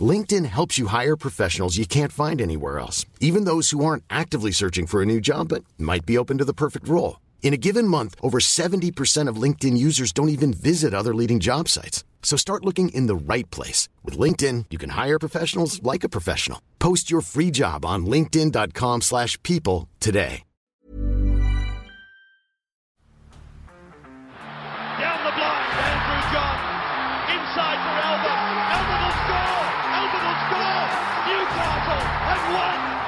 LinkedIn helps you hire professionals you can't find anywhere else, even those who aren't actively searching for a new job but might be open to the perfect role. In a given month, over 70% of LinkedIn users don't even visit other leading job sites. So start looking in the right place. With LinkedIn, you can hire professionals like a professional. Post your free job on linkedin.com slash people today. Down the blind, Andrew John. Inside for Albert. Albert will score. Will score. Newcastle have won.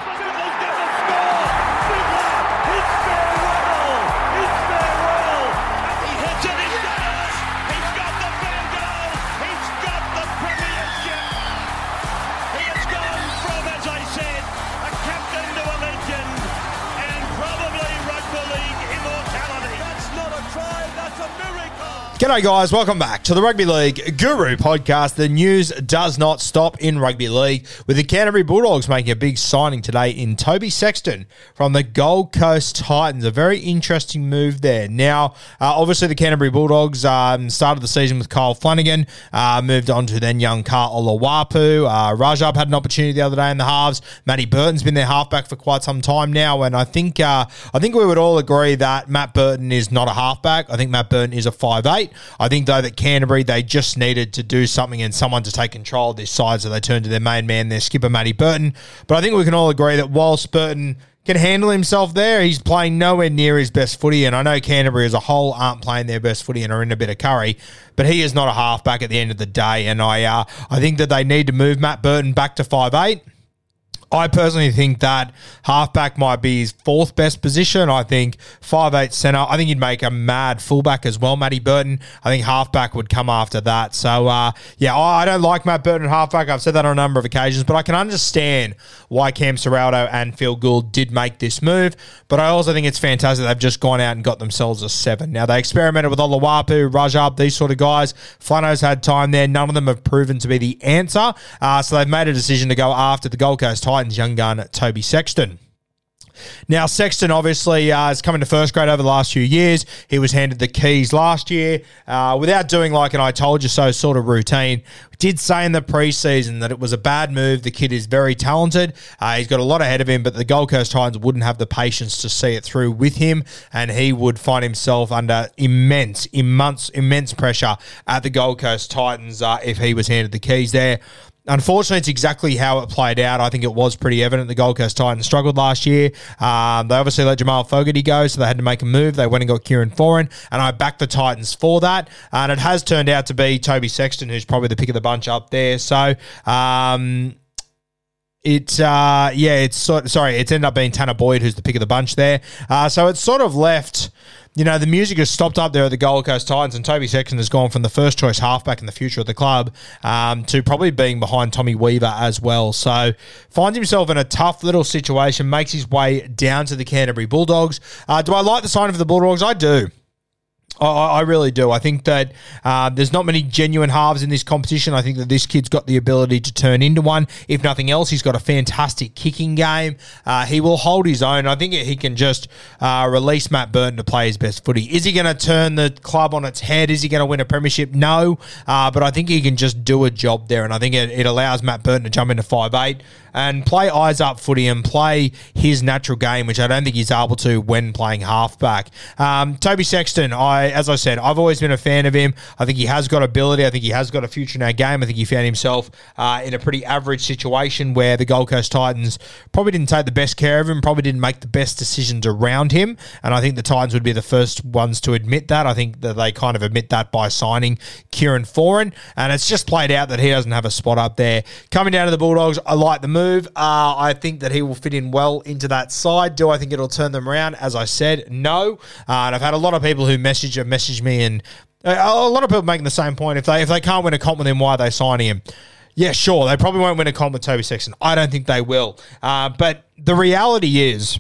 G'day, guys. Welcome back to the Rugby League Guru podcast. The news does not stop in rugby league, with the Canterbury Bulldogs making a big signing today in Toby Sexton from the Gold Coast Titans. A very interesting move there. Now, uh, obviously, the Canterbury Bulldogs um, started the season with Kyle Flanagan, uh, moved on to then young Karl Oloapu. Uh, Rajab had an opportunity the other day in the halves. Matty Burton's been their halfback for quite some time now, and I think uh, I think we would all agree that Matt Burton is not a halfback. I think Matt Burton is a five eight. I think though that Canterbury they just needed to do something and someone to take control of this side, so they turned to their main man, their skipper Matty Burton. But I think we can all agree that whilst Burton can handle himself there, he's playing nowhere near his best footy. And I know Canterbury as a whole aren't playing their best footy and are in a bit of curry, but he is not a halfback at the end of the day. And I uh, I think that they need to move Matt Burton back to five eight. I personally think that halfback might be his fourth best position. I think five eight centre. I think he'd make a mad fullback as well, Matty Burton. I think halfback would come after that. So uh, yeah, I don't like Matt Burton halfback. I've said that on a number of occasions, but I can understand why Cam Ciraldo and Phil Gould did make this move. But I also think it's fantastic they've just gone out and got themselves a seven. Now they experimented with Oloapu, Rajab, these sort of guys. Flano's had time there. None of them have proven to be the answer. Uh, so they've made a decision to go after the Gold Coast Titans young gun Toby Sexton. Now, Sexton obviously uh, has come into first grade over the last few years. He was handed the keys last year uh, without doing like an I told you so sort of routine. Did say in the preseason that it was a bad move. The kid is very talented. Uh, he's got a lot ahead of him, but the Gold Coast Titans wouldn't have the patience to see it through with him, and he would find himself under immense, immense, immense pressure at the Gold Coast Titans uh, if he was handed the keys there. Unfortunately, it's exactly how it played out. I think it was pretty evident the Gold Coast Titans struggled last year. Um, they obviously let Jamal Fogarty go, so they had to make a move. They went and got Kieran Foran, and I backed the Titans for that. And it has turned out to be Toby Sexton, who's probably the pick of the bunch up there. So, um, it's uh yeah, it's sort sorry, it's ended up being Tanah Boyd who's the pick of the bunch there. Uh, so it's sort of left. You know, the music has stopped up there at the Gold Coast Titans, and Toby Sexton has gone from the first choice halfback in the future of the club um, to probably being behind Tommy Weaver as well. So finds himself in a tough little situation, makes his way down to the Canterbury Bulldogs. Uh, do I like the sign of the Bulldogs? I do. I, I really do. I think that uh, there's not many genuine halves in this competition. I think that this kid's got the ability to turn into one. If nothing else, he's got a fantastic kicking game. Uh, he will hold his own. I think he can just uh, release Matt Burton to play his best footy. Is he going to turn the club on its head? Is he going to win a premiership? No. Uh, but I think he can just do a job there. And I think it, it allows Matt Burton to jump into five eight and play eyes up footy and play his natural game, which I don't think he's able to when playing halfback. Um, Toby Sexton, I as I said, I've always been a fan of him. I think he has got ability. I think he has got a future in our game. I think he found himself uh, in a pretty average situation where the Gold Coast Titans probably didn't take the best care of him, probably didn't make the best decisions around him. And I think the Titans would be the first ones to admit that. I think that they kind of admit that by signing Kieran Foran. And it's just played out that he doesn't have a spot up there. Coming down to the Bulldogs, I like the move. Uh, I think that he will fit in well into that side. Do I think it'll turn them around? As I said, no. Uh, and I've had a lot of people who message have messaged me, and uh, a lot of people making the same point. If they if they can't win a comp with him, why are they signing him? Yeah, sure. They probably won't win a comp with Toby Sexton. I don't think they will. Uh, but the reality is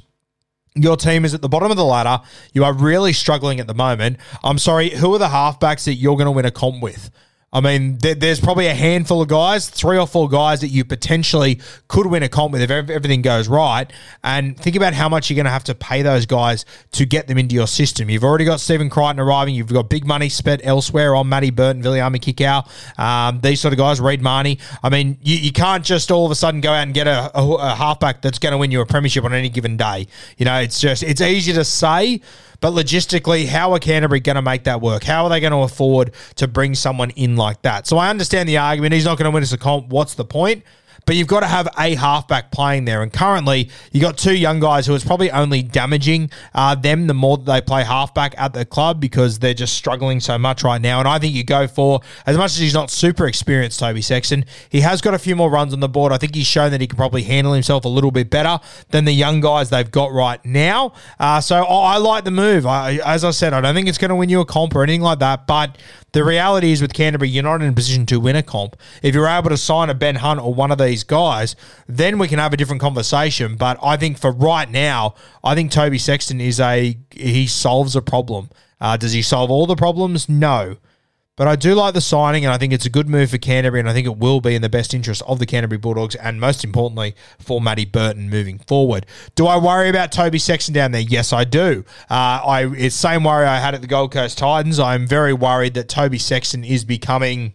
your team is at the bottom of the ladder. You are really struggling at the moment. I'm sorry, who are the halfbacks that you're going to win a comp with? I mean, there, there's probably a handful of guys, three or four guys that you potentially could win a comp with if everything goes right. And think about how much you're going to have to pay those guys to get them into your system. You've already got Stephen Crichton arriving. You've got big money spent elsewhere on Matty Burton, Viliami Kikau, um, these sort of guys, Reed Mahoney. I mean, you, you can't just all of a sudden go out and get a, a, a halfback that's going to win you a premiership on any given day. You know, it's just, it's easy to say, but logistically, how are Canterbury going to make that work? How are they going to afford to bring someone in like that? So I understand the argument. He's not going to win us a comp. What's the point? But you've got to have a halfback playing there. And currently, you got two young guys who is probably only damaging uh, them the more they play halfback at the club because they're just struggling so much right now. And I think you go for, as much as he's not super experienced, Toby Sexton, he has got a few more runs on the board. I think he's shown that he can probably handle himself a little bit better than the young guys they've got right now. Uh, so I, I like the move. I, as I said, I don't think it's going to win you a comp or anything like that, but the reality is with Canterbury, you're not in a position to win a comp. If you're able to sign a Ben Hunt or one of these guys, then we can have a different conversation. But I think for right now, I think Toby Sexton is a he solves a problem. Uh, does he solve all the problems? No. But I do like the signing, and I think it's a good move for Canterbury, and I think it will be in the best interest of the Canterbury Bulldogs, and most importantly, for Matty Burton moving forward. Do I worry about Toby Sexton down there? Yes, I do. Uh, I it's same worry I had at the Gold Coast Titans. I'm very worried that Toby Sexton is becoming.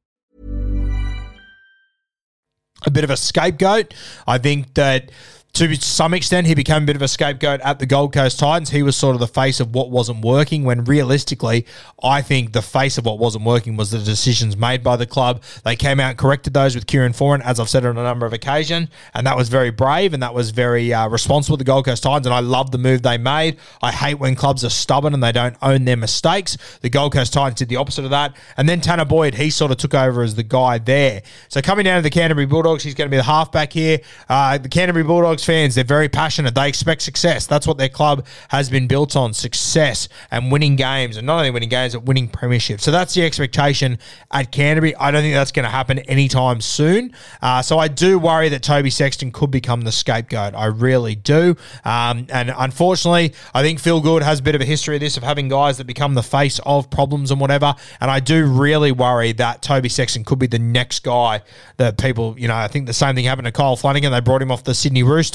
A bit of a scapegoat. I think that to some extent, he became a bit of a scapegoat at the Gold Coast Titans. He was sort of the face of what wasn't working, when realistically, I think the face of what wasn't working was the decisions made by the club. They came out and corrected those with Kieran Foran, as I've said on a number of occasions, and that was very brave and that was very uh, responsible, the Gold Coast Titans, and I love the move they made. I hate when clubs are stubborn and they don't own their mistakes. The Gold Coast Titans did the opposite of that. And then Tanah Boyd, he sort of took over as the guy there. So coming down to the Canterbury Bulldogs, he's going to be the halfback here. Uh, the Canterbury Bulldogs fans, they're very passionate. They expect success. That's what their club has been built on success and winning games, and not only winning games, but winning premierships. So that's the expectation at Canterbury. I don't think that's going to happen anytime soon. Uh, so I do worry that Toby Sexton could become the scapegoat. I really do. Um, and unfortunately, I think Phil Gould has a bit of a history of this, of having guys that become the face of problems and whatever. And I do really worry that Toby Sexton could be the next guy that people, you know, I think the same thing happened to Kyle Flanagan. They brought him off the Sydney Roosters.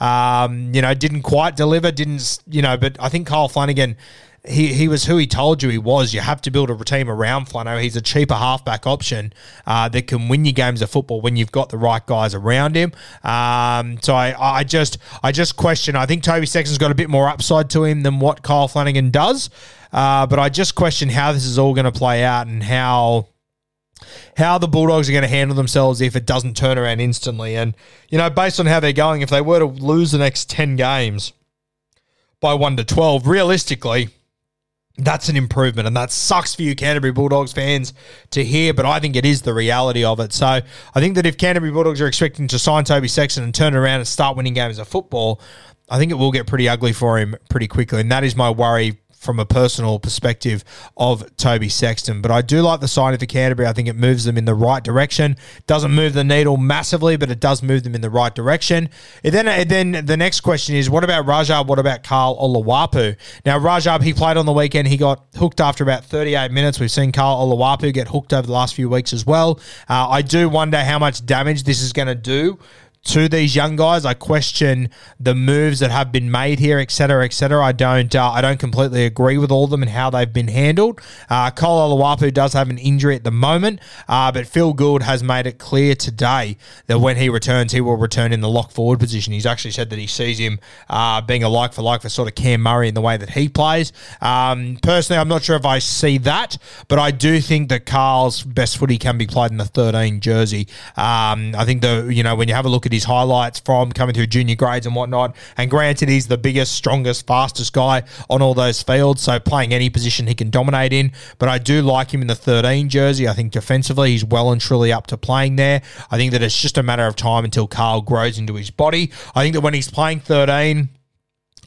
Um, you know, didn't quite deliver, didn't, you know, but I think Kyle Flanagan he, he was who he told you he was. You have to build a team around Flano. He's a cheaper halfback option uh, that can win you games of football when you've got the right guys around him. Um, so I, I just I just question. I think Toby Sexton's got a bit more upside to him than what Kyle Flanagan does. Uh, but I just question how this is all going to play out and how how the Bulldogs are going to handle themselves if it doesn't turn around instantly. And, you know, based on how they're going, if they were to lose the next 10 games by 1 to 12, realistically, that's an improvement. And that sucks for you, Canterbury Bulldogs fans, to hear, but I think it is the reality of it. So I think that if Canterbury Bulldogs are expecting to sign Toby Sexton and turn around and start winning games of football, I think it will get pretty ugly for him pretty quickly. And that is my worry from a personal perspective of Toby Sexton. But I do like the signing for Canterbury. I think it moves them in the right direction. Doesn't move the needle massively, but it does move them in the right direction. And then, and then the next question is, what about Rajab? What about Karl Oloapu? Now, Rajab, he played on the weekend. He got hooked after about 38 minutes. We've seen Karl Oloapu get hooked over the last few weeks as well. Uh, I do wonder how much damage this is going to do to these young guys. I question the moves that have been made here, etc., etc. I don't, uh, I don't completely agree with all of them and how they've been handled. Uh, Cole Oloapu does have an injury at the moment, uh, but Phil Gould has made it clear today that when he returns, he will return in the lock forward position. He's actually said that he sees him uh, being a like for like for sort of Cam Murray in the way that he plays. Um, personally, I'm not sure if I see that, but I do think that Carl's best footy can be played in the 13 jersey. Um, I think the you know when you have a look at his highlights from coming through junior grades and whatnot. And granted, he's the biggest, strongest, fastest guy on all those fields. So playing any position he can dominate in. But I do like him in the 13 jersey. I think defensively he's well and truly up to playing there. I think that it's just a matter of time until Carl grows into his body. I think that when he's playing 13,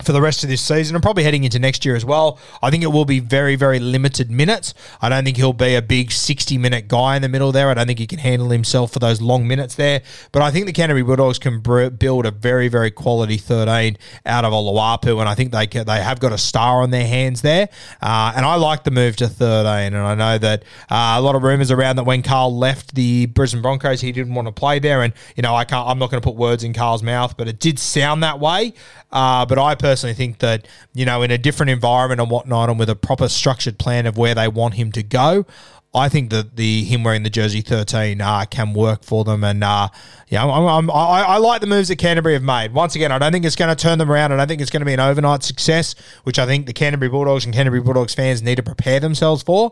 for the rest of this season and probably heading into next year as well. I think it will be very, very limited minutes. I don't think he'll be a big 60 minute guy in the middle there. I don't think he can handle himself for those long minutes there. But I think the Canterbury Bulldogs can build a very, very quality 13 out of Oloapu. And I think they can, they have got a star on their hands there. Uh, and I like the move to 13. And I know that uh, a lot of rumours around that when Carl left the Brisbane Broncos, he didn't want to play there. And, you know, I can't, I'm not going to put words in Carl's mouth, but it did sound that way. Uh, but I personally think that, you know, in a different environment and whatnot, and with a proper structured plan of where they want him to go, I think that the him wearing the jersey 13 uh, can work for them. And, uh, yeah, I'm, I'm, I, I like the moves that Canterbury have made. Once again, I don't think it's going to turn them around. I don't think it's going to be an overnight success, which I think the Canterbury Bulldogs and Canterbury Bulldogs fans need to prepare themselves for.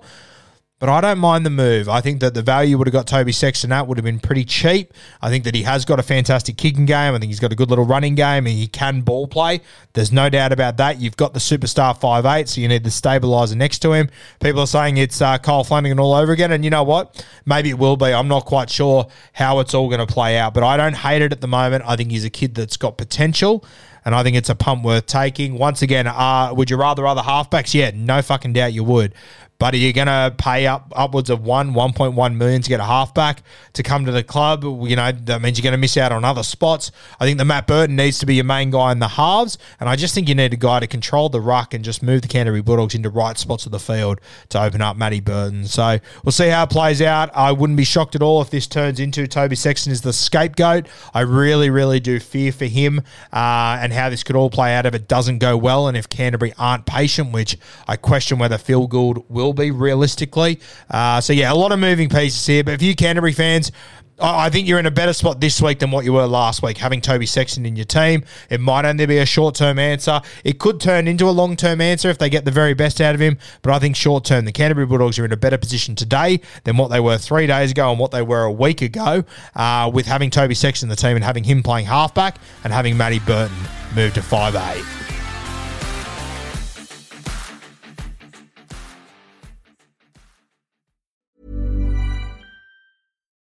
But I don't mind the move. I think that the value would have got Toby Sexton at would have been pretty cheap. I think that he has got a fantastic kicking game. I think he's got a good little running game and he can ball play. There's no doubt about that. You've got the superstar five eight, so you need the stabilizer next to him. People are saying it's uh, Kyle Flanagan all over again, and you know what? Maybe it will be. I'm not quite sure how it's all going to play out, but I don't hate it at the moment. I think he's a kid that's got potential and I think it's a pump worth taking. Once again, uh, would you rather other halfbacks? Yeah, no fucking doubt you would. But are you going to pay up upwards of one, 1.1 million to get a halfback to come to the club? You know, that means you're going to miss out on other spots. I think the Matt Burton needs to be your main guy in the halves. And I just think you need a guy to control the ruck and just move the Canterbury Bulldogs into right spots of the field to open up Matty Burton. So we'll see how it plays out. I wouldn't be shocked at all if this turns into Toby Sexton is the scapegoat. I really, really do fear for him uh, and how this could all play out if it doesn't go well and if Canterbury aren't patient, which I question whether Phil Gould will be realistically. Uh, so, yeah, a lot of moving pieces here. But if you Canterbury fans, I think you're in a better spot this week than what you were last week, having Toby Sexton in your team. It might only be a short term answer. It could turn into a long term answer if they get the very best out of him. But I think short term, the Canterbury Bulldogs are in a better position today than what they were three days ago and what they were a week ago uh, with having Toby Sexton in the team and having him playing halfback and having Matty Burton move to 5'8.